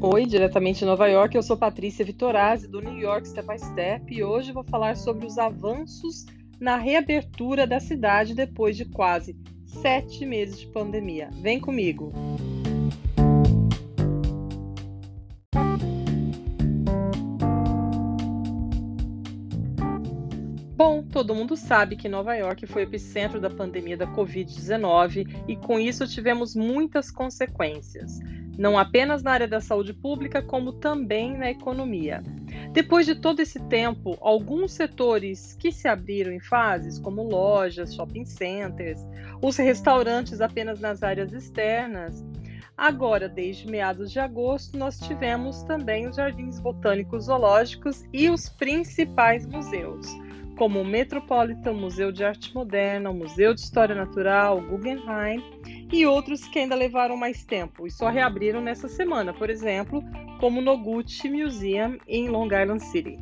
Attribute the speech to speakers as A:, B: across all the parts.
A: Oi, diretamente de Nova York, eu sou Patrícia Vitorazzi do New York Step by Step e hoje vou falar sobre os avanços na reabertura da cidade depois de quase sete meses de pandemia. Vem comigo! Bom, todo mundo sabe que Nova York foi o epicentro da pandemia da Covid-19 e com isso tivemos muitas consequências, não apenas na área da saúde pública, como também na economia. Depois de todo esse tempo, alguns setores que se abriram em fases, como lojas, shopping centers, os restaurantes apenas nas áreas externas, Agora, desde meados de agosto, nós tivemos também os jardins botânicos zoológicos e os principais museus como o Metropolitan Museu de Arte Moderna, o Museu de História Natural, o Guggenheim e outros que ainda levaram mais tempo e só reabriram nessa semana, por exemplo, como o Noguchi Museum em Long Island City.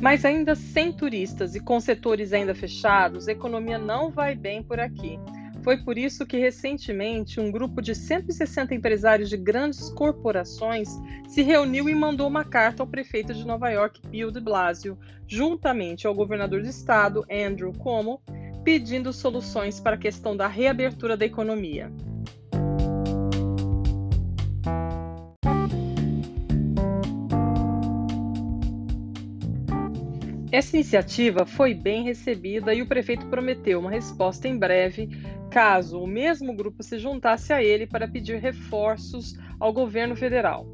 A: Mas ainda sem turistas e com setores ainda fechados, a economia não vai bem por aqui. Foi por isso que, recentemente, um grupo de 160 empresários de grandes corporações se reuniu e mandou uma carta ao prefeito de Nova York, Bill de Blasio, juntamente ao governador do estado, Andrew Cuomo, pedindo soluções para a questão da reabertura da economia. Essa iniciativa foi bem recebida e o prefeito prometeu uma resposta em breve, caso o mesmo grupo se juntasse a ele para pedir reforços ao governo federal.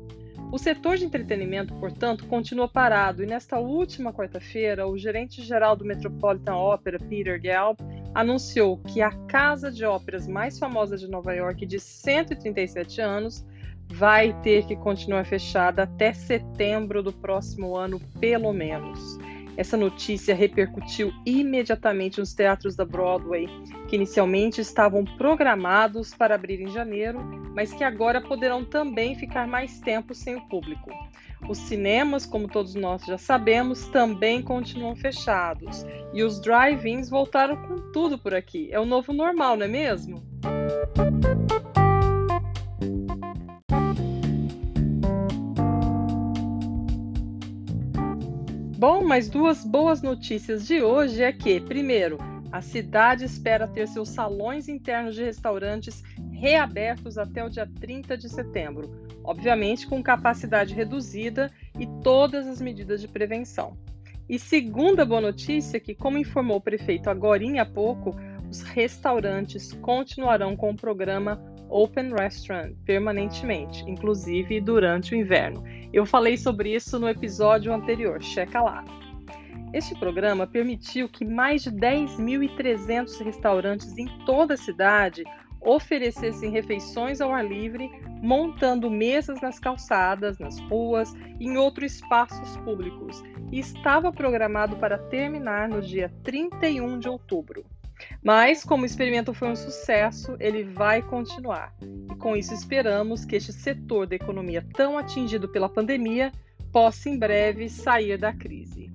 A: O setor de entretenimento, portanto, continua parado e nesta última quarta-feira, o gerente-geral do Metropolitan Opera, Peter Gelb, anunciou que a casa de óperas mais famosa de Nova York, de 137 anos, vai ter que continuar fechada até setembro do próximo ano, pelo menos. Essa notícia repercutiu imediatamente nos teatros da Broadway, que inicialmente estavam programados para abrir em janeiro, mas que agora poderão também ficar mais tempo sem o público. Os cinemas, como todos nós já sabemos, também continuam fechados e os drive-ins voltaram com tudo por aqui. É o novo normal, não é mesmo? Bom, mas duas boas notícias de hoje é que, primeiro, a cidade espera ter seus salões internos de restaurantes reabertos até o dia 30 de setembro, obviamente com capacidade reduzida e todas as medidas de prevenção. E segunda boa notícia é que, como informou o prefeito agora há pouco, os restaurantes continuarão com o programa Open Restaurant permanentemente, inclusive durante o inverno. Eu falei sobre isso no episódio anterior, checa lá. Este programa permitiu que mais de 10.300 restaurantes em toda a cidade oferecessem refeições ao ar livre, montando mesas nas calçadas, nas ruas e em outros espaços públicos, e estava programado para terminar no dia 31 de outubro. Mas, como o experimento foi um sucesso, ele vai continuar. E com isso esperamos que este setor da economia tão atingido pela pandemia possa em breve sair da crise.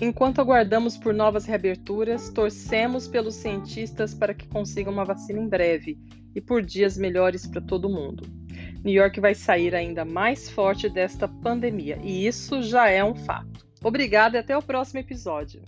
A: Enquanto aguardamos por novas reaberturas, torcemos pelos cientistas para que consigam uma vacina em breve e por dias melhores para todo mundo. New York vai sair ainda mais forte desta pandemia, e isso já é um fato. Obrigada e até o próximo episódio.